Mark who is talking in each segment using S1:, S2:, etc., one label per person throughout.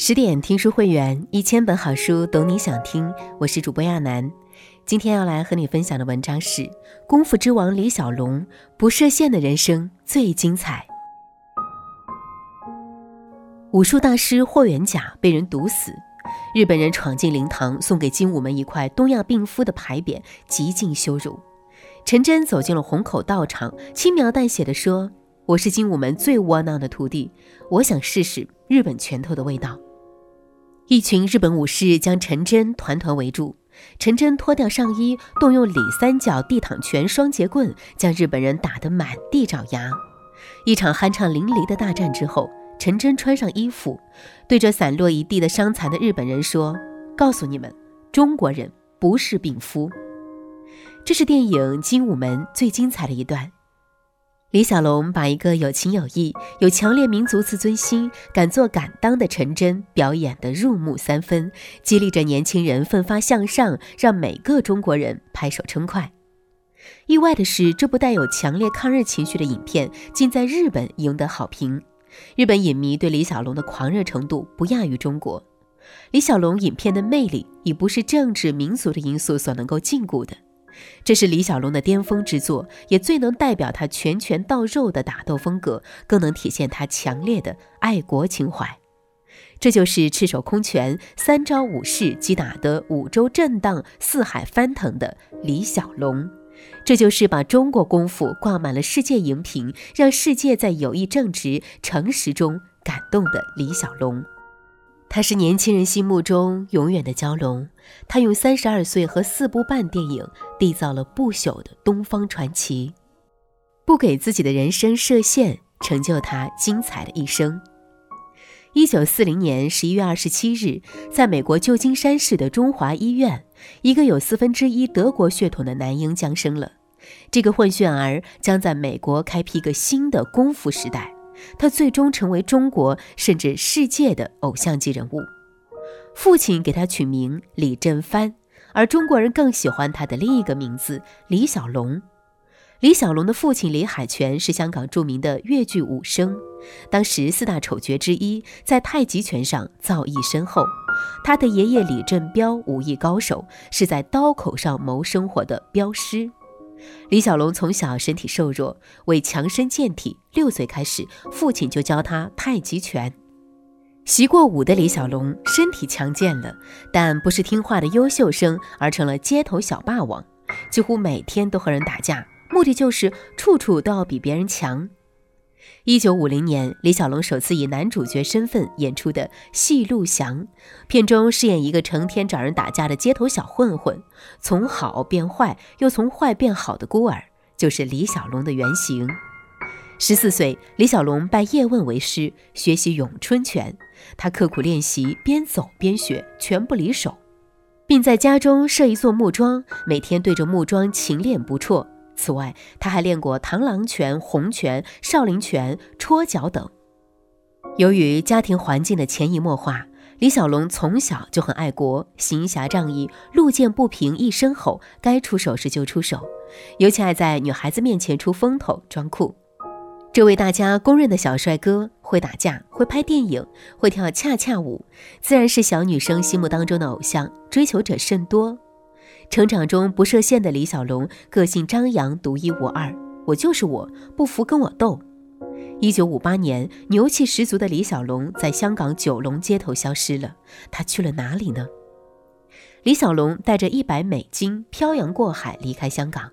S1: 十点听书会员，一千本好书，懂你想听。我是主播亚楠，今天要来和你分享的文章是《功夫之王李小龙不设限的人生最精彩》。武术大师霍元甲被人毒死，日本人闯进灵堂，送给精武门一块东亚病夫的牌匾，极尽羞辱。陈真走进了虹口道场，轻描淡写的说：“我是精武门最窝囊的徒弟，我想试试日本拳头的味道。”一群日本武士将陈真团团围住，陈真脱掉上衣，动用里三角地躺拳、双节棍，将日本人打得满地找牙。一场酣畅淋漓的大战之后，陈真穿上衣服，对着散落一地的伤残的日本人说：“告诉你们，中国人不是病夫。”这是电影《精武门》最精彩的一段。李小龙把一个有情有义、有强烈民族自尊心、敢做敢当的陈真表演得入木三分，激励着年轻人奋发向上，让每个中国人拍手称快。意外的是，这部带有强烈抗日情绪的影片竟在日本赢得好评。日本影迷对李小龙的狂热程度不亚于中国。李小龙影片的魅力已不是政治民族的因素所能够禁锢的。这是李小龙的巅峰之作，也最能代表他拳拳到肉的打斗风格，更能体现他强烈的爱国情怀。这就是赤手空拳三招五式击打的五洲震荡、四海翻腾的李小龙。这就是把中国功夫挂满了世界荧屏，让世界在友谊、正直、诚实中感动的李小龙。他是年轻人心目中永远的蛟龙，他用三十二岁和四部半电影缔造了不朽的东方传奇，不给自己的人生设限，成就他精彩的一生。一九四零年十一月二十七日，在美国旧金山市的中华医院，一个有四分之一德国血统的男婴降生了，这个混血儿将在美国开辟一个新的功夫时代。他最终成为中国甚至世界的偶像级人物。父亲给他取名李振藩，而中国人更喜欢他的另一个名字李小龙。李小龙的父亲李海泉是香港著名的粤剧武生，当时四大丑角之一，在太极拳上造诣深厚。他的爷爷李振彪武艺高手，是在刀口上谋生活的镖师。李小龙从小身体瘦弱，为强身健体，六岁开始，父亲就教他太极拳。习过武的李小龙身体强健了，但不是听话的优秀生，而成了街头小霸王，几乎每天都和人打架，目的就是处处都要比别人强。一九五零年，李小龙首次以男主角身份演出的《戏路祥》，片中饰演一个成天找人打架的街头小混混，从好变坏又从坏变好的孤儿，就是李小龙的原型。十四岁，李小龙拜叶问为师，学习咏春拳。他刻苦练习，边走边学，拳不离手，并在家中设一座木桩，每天对着木桩勤练不辍。此外，他还练过螳螂拳、洪拳、少林拳、戳脚等。由于家庭环境的潜移默化，李小龙从小就很爱国，行侠仗义，路见不平一声吼，该出手时就出手，尤其爱在女孩子面前出风头、装酷。这位大家公认的小帅哥，会打架，会拍电影，会跳恰恰舞，自然是小女生心目当中的偶像，追求者甚多。成长中不设限的李小龙，个性张扬，独一无二。我就是我，不服跟我斗。一九五八年，牛气十足的李小龙在香港九龙街头消失了。他去了哪里呢？李小龙带着一百美金漂洋过海离开香港，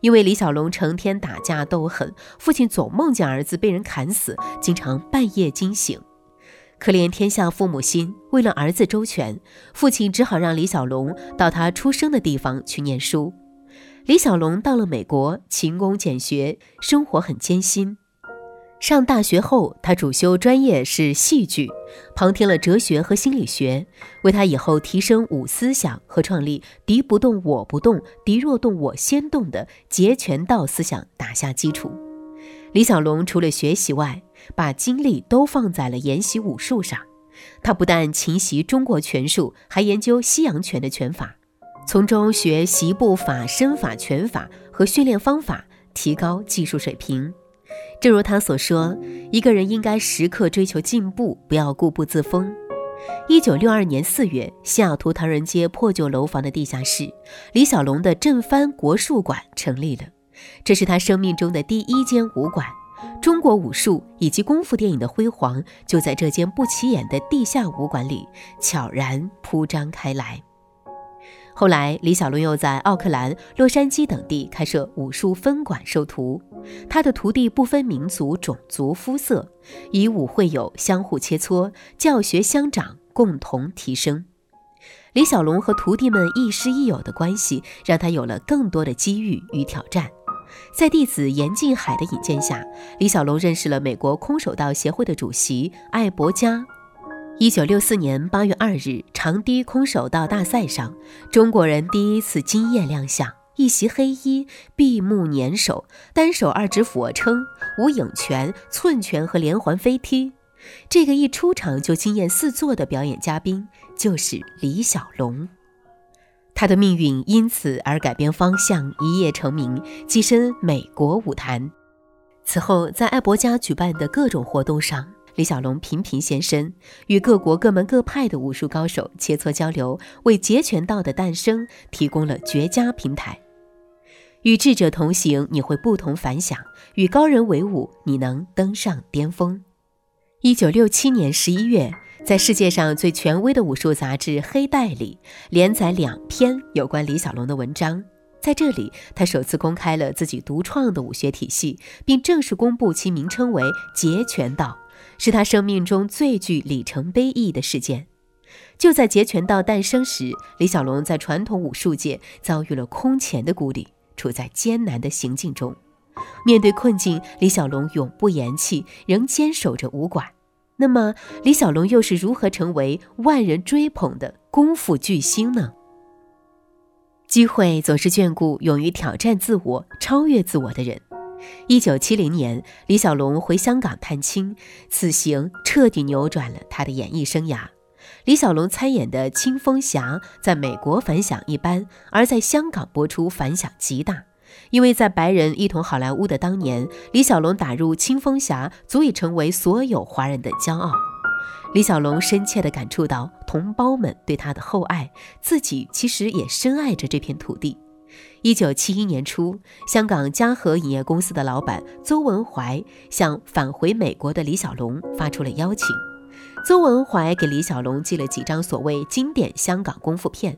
S1: 因为李小龙成天打架斗狠，父亲总梦见儿子被人砍死，经常半夜惊醒。可怜天下父母心，为了儿子周全，父亲只好让李小龙到他出生的地方去念书。李小龙到了美国，勤工俭学，生活很艰辛。上大学后，他主修专业是戏剧，旁听了哲学和心理学，为他以后提升武思想和创立“敌不动我不动，敌若动我先动”的截拳道思想打下基础。李小龙除了学习外，把精力都放在了研习武术上，他不但勤习中国拳术，还研究西洋拳的拳法，从中学习步法、身法、拳法和训练方法，提高技术水平。正如他所说：“一个人应该时刻追求进步，不要固步自封。”一九六二年四月，西雅图唐人街破旧楼房的地下室，李小龙的正帆国术馆成立了。这是他生命中的第一间武馆。中国武术以及功夫电影的辉煌，就在这间不起眼的地下武馆里悄然铺张开来。后来，李小龙又在奥克兰、洛杉矶等地开设武术分馆收徒，他的徒弟不分民族、种族、肤色，以武会友，相互切磋，教学相长，共同提升。李小龙和徒弟们亦师亦友的关系，让他有了更多的机遇与挑战。在弟子严进海的引荐下，李小龙认识了美国空手道协会的主席艾伯加。一九六四年八月二日，长堤空手道大赛上，中国人第一次惊艳亮相。一袭黑衣，闭目捻手，单手二指俯卧撑、无影拳、寸拳和连环飞踢。这个一出场就惊艳四座的表演嘉宾，就是李小龙。他的命运因此而改变方向，一夜成名，跻身美国舞坛。此后，在艾伯家举办的各种活动上，李小龙频频现身，与各国各门各派的武术高手切磋交流，为截拳道的诞生提供了绝佳平台。与智者同行，你会不同凡响；与高人为伍，你能登上巅峰。一九六七年十一月，在世界上最权威的武术杂志《黑带》里连载两篇有关李小龙的文章。在这里，他首次公开了自己独创的武学体系，并正式公布其名称为截拳道。是他生命中最具里程碑意义的事件。就在截拳道诞生时，李小龙在传统武术界遭遇了空前的孤立，处在艰难的行进中。面对困境，李小龙永不言弃，仍坚守着武馆。那么，李小龙又是如何成为万人追捧的功夫巨星呢？机会总是眷顾勇于挑战自我、超越自我的人。一九七零年，李小龙回香港探亲，此行彻底扭转了他的演艺生涯。李小龙参演的《青蜂侠》在美国反响一般，而在香港播出反响极大。因为在白人一统好莱坞的当年，李小龙打入《青蜂侠》足以成为所有华人的骄傲。李小龙深切地感触到同胞们对他的厚爱，自己其实也深爱着这片土地。一九七一年初，香港嘉禾影业公司的老板邹文怀向返回美国的李小龙发出了邀请。邹文怀给李小龙寄了几张所谓经典香港功夫片。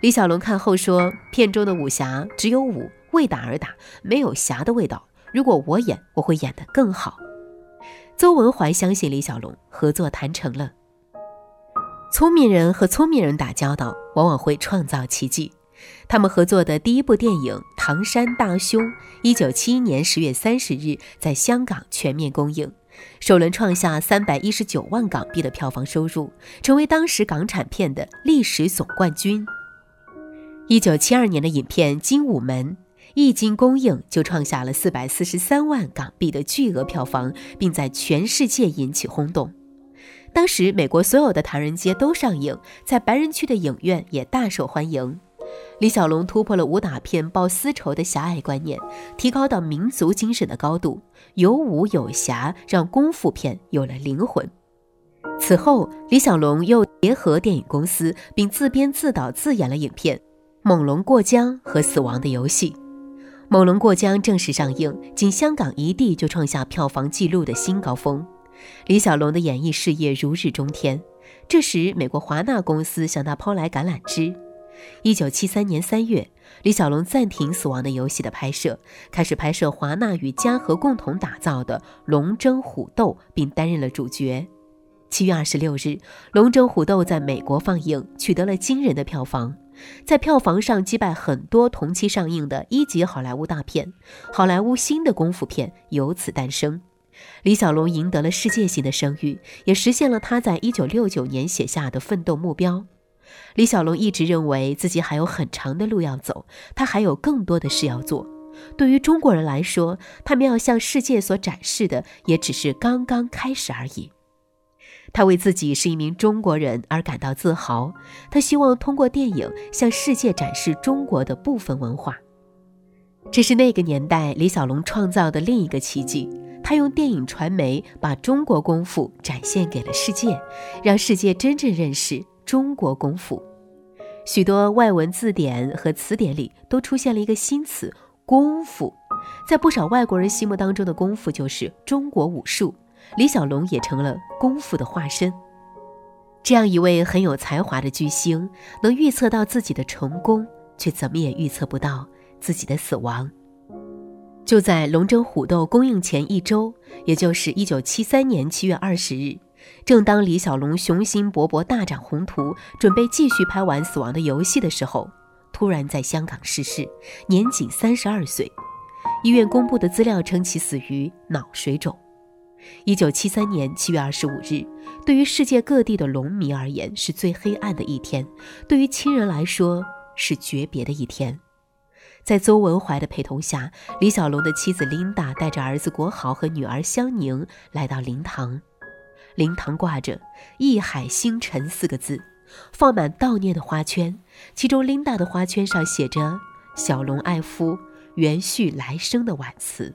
S1: 李小龙看后说：“片中的武侠只有武，为打而打，没有侠的味道。如果我演，我会演得更好。”邹文怀相信李小龙，合作谈成了。聪明人和聪明人打交道，往往会创造奇迹。他们合作的第一部电影《唐山大兄》，一九七一年十月三十日在香港全面公映，首轮创下三百一十九万港币的票房收入，成为当时港产片的历史总冠军。一九七二年的影片《精武门》一经公映就创下了四百四十三万港币的巨额票房，并在全世界引起轰动。当时美国所有的唐人街都上映，在白人区的影院也大受欢迎。李小龙突破了武打片报私仇的狭隘观念，提高到民族精神的高度，有武有侠，让功夫片有了灵魂。此后，李小龙又结合电影公司，并自编自导自演了影片《猛龙过江》和《死亡的游戏》。《猛龙过江》正式上映，仅香港一地就创下票房纪录的新高峰。李小龙的演艺事业如日中天。这时，美国华纳公司向他抛来橄榄枝。一九七三年三月，李小龙暂停《死亡的游戏》的拍摄，开始拍摄华纳与嘉禾共同打造的《龙争虎斗》，并担任了主角。七月二十六日，《龙争虎斗》在美国放映，取得了惊人的票房，在票房上击败很多同期上映的一级好莱坞大片，好莱坞新的功夫片由此诞生。李小龙赢得了世界性的声誉，也实现了他在一九六九年写下的奋斗目标。李小龙一直认为自己还有很长的路要走，他还有更多的事要做。对于中国人来说，他们要向世界所展示的也只是刚刚开始而已。他为自己是一名中国人而感到自豪，他希望通过电影向世界展示中国的部分文化。这是那个年代李小龙创造的另一个奇迹。他用电影传媒把中国功夫展现给了世界，让世界真正认识中国功夫。许多外文字典和词典里都出现了一个新词“功夫”。在不少外国人心目当中的功夫就是中国武术，李小龙也成了功夫的化身。这样一位很有才华的巨星，能预测到自己的成功，却怎么也预测不到自己的死亡。就在龙争虎斗公映前一周，也就是一九七三年七月二十日，正当李小龙雄心勃勃、大展宏图，准备继续拍完《死亡的游戏》的时候，突然在香港逝世，年仅三十二岁。医院公布的资料称其死于脑水肿。一九七三年七月二十五日，对于世界各地的龙迷而言是最黑暗的一天，对于亲人来说是诀别的一天。在邹文怀的陪同下，李小龙的妻子琳达带着儿子国豪和女儿香凝来到灵堂。灵堂挂着“一海星辰”四个字，放满悼念的花圈，其中琳达的花圈上写着“小龙爱夫，元续来生”的挽词。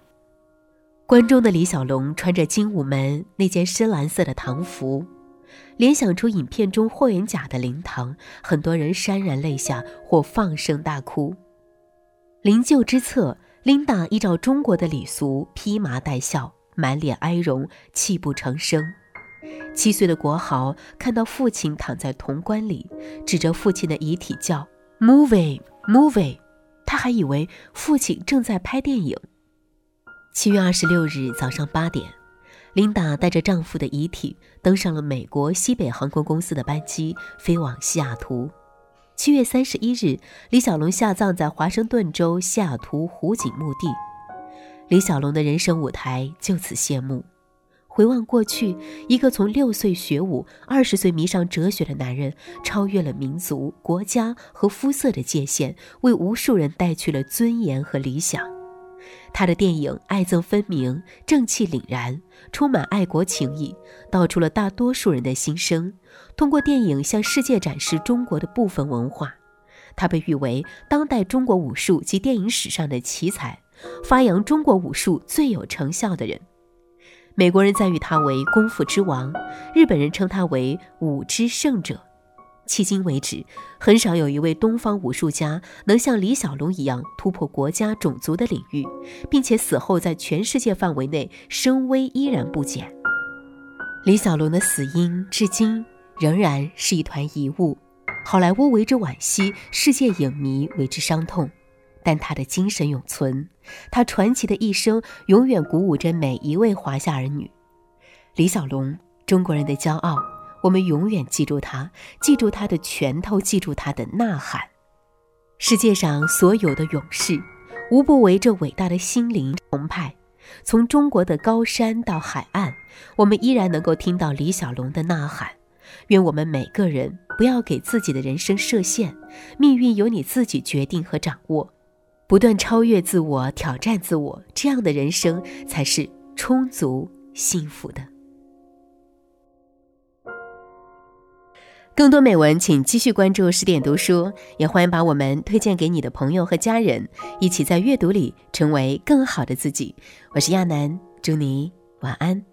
S1: 关中的李小龙穿着精武门那件深蓝色的唐服，联想出影片中霍元甲的灵堂，很多人潸然泪下或放声大哭。灵柩之侧，琳达依照中国的礼俗披麻戴孝，满脸哀容，泣不成声。七岁的国豪看到父亲躺在潼关里，指着父亲的遗体叫 “movie，movie”，他还以为父亲正在拍电影。七月二十六日早上八点，琳达带着丈夫的遗体登上了美国西北航空公司的班机，飞往西雅图。七月三十一日，李小龙下葬在华盛顿州西雅图湖景墓地。李小龙的人生舞台就此谢幕。回望过去，一个从六岁学武、二十岁迷上哲学的男人，超越了民族、国家和肤色的界限，为无数人带去了尊严和理想。他的电影爱憎分明、正气凛然，充满爱国情谊，道出了大多数人的心声。通过电影向世界展示中国的部分文化，他被誉为当代中国武术及电影史上的奇才，发扬中国武术最有成效的人。美国人赞誉他为功夫之王，日本人称他为武之圣者。迄今为止，很少有一位东方武术家能像李小龙一样突破国家、种族的领域，并且死后在全世界范围内声威依然不减。李小龙的死因至今仍然是一团疑雾，好莱坞为之惋惜，世界影迷为之伤痛。但他的精神永存，他传奇的一生永远鼓舞着每一位华夏儿女。李小龙，中国人的骄傲。我们永远记住他，记住他的拳头，记住他的呐喊。世界上所有的勇士，无不为这伟大的心灵澎湃。从中国的高山到海岸，我们依然能够听到李小龙的呐喊。愿我们每个人不要给自己的人生设限，命运由你自己决定和掌握。不断超越自我，挑战自我，这样的人生才是充足幸福的。更多美文，请继续关注十点读书，也欢迎把我们推荐给你的朋友和家人，一起在阅读里成为更好的自己。我是亚楠，祝你晚安。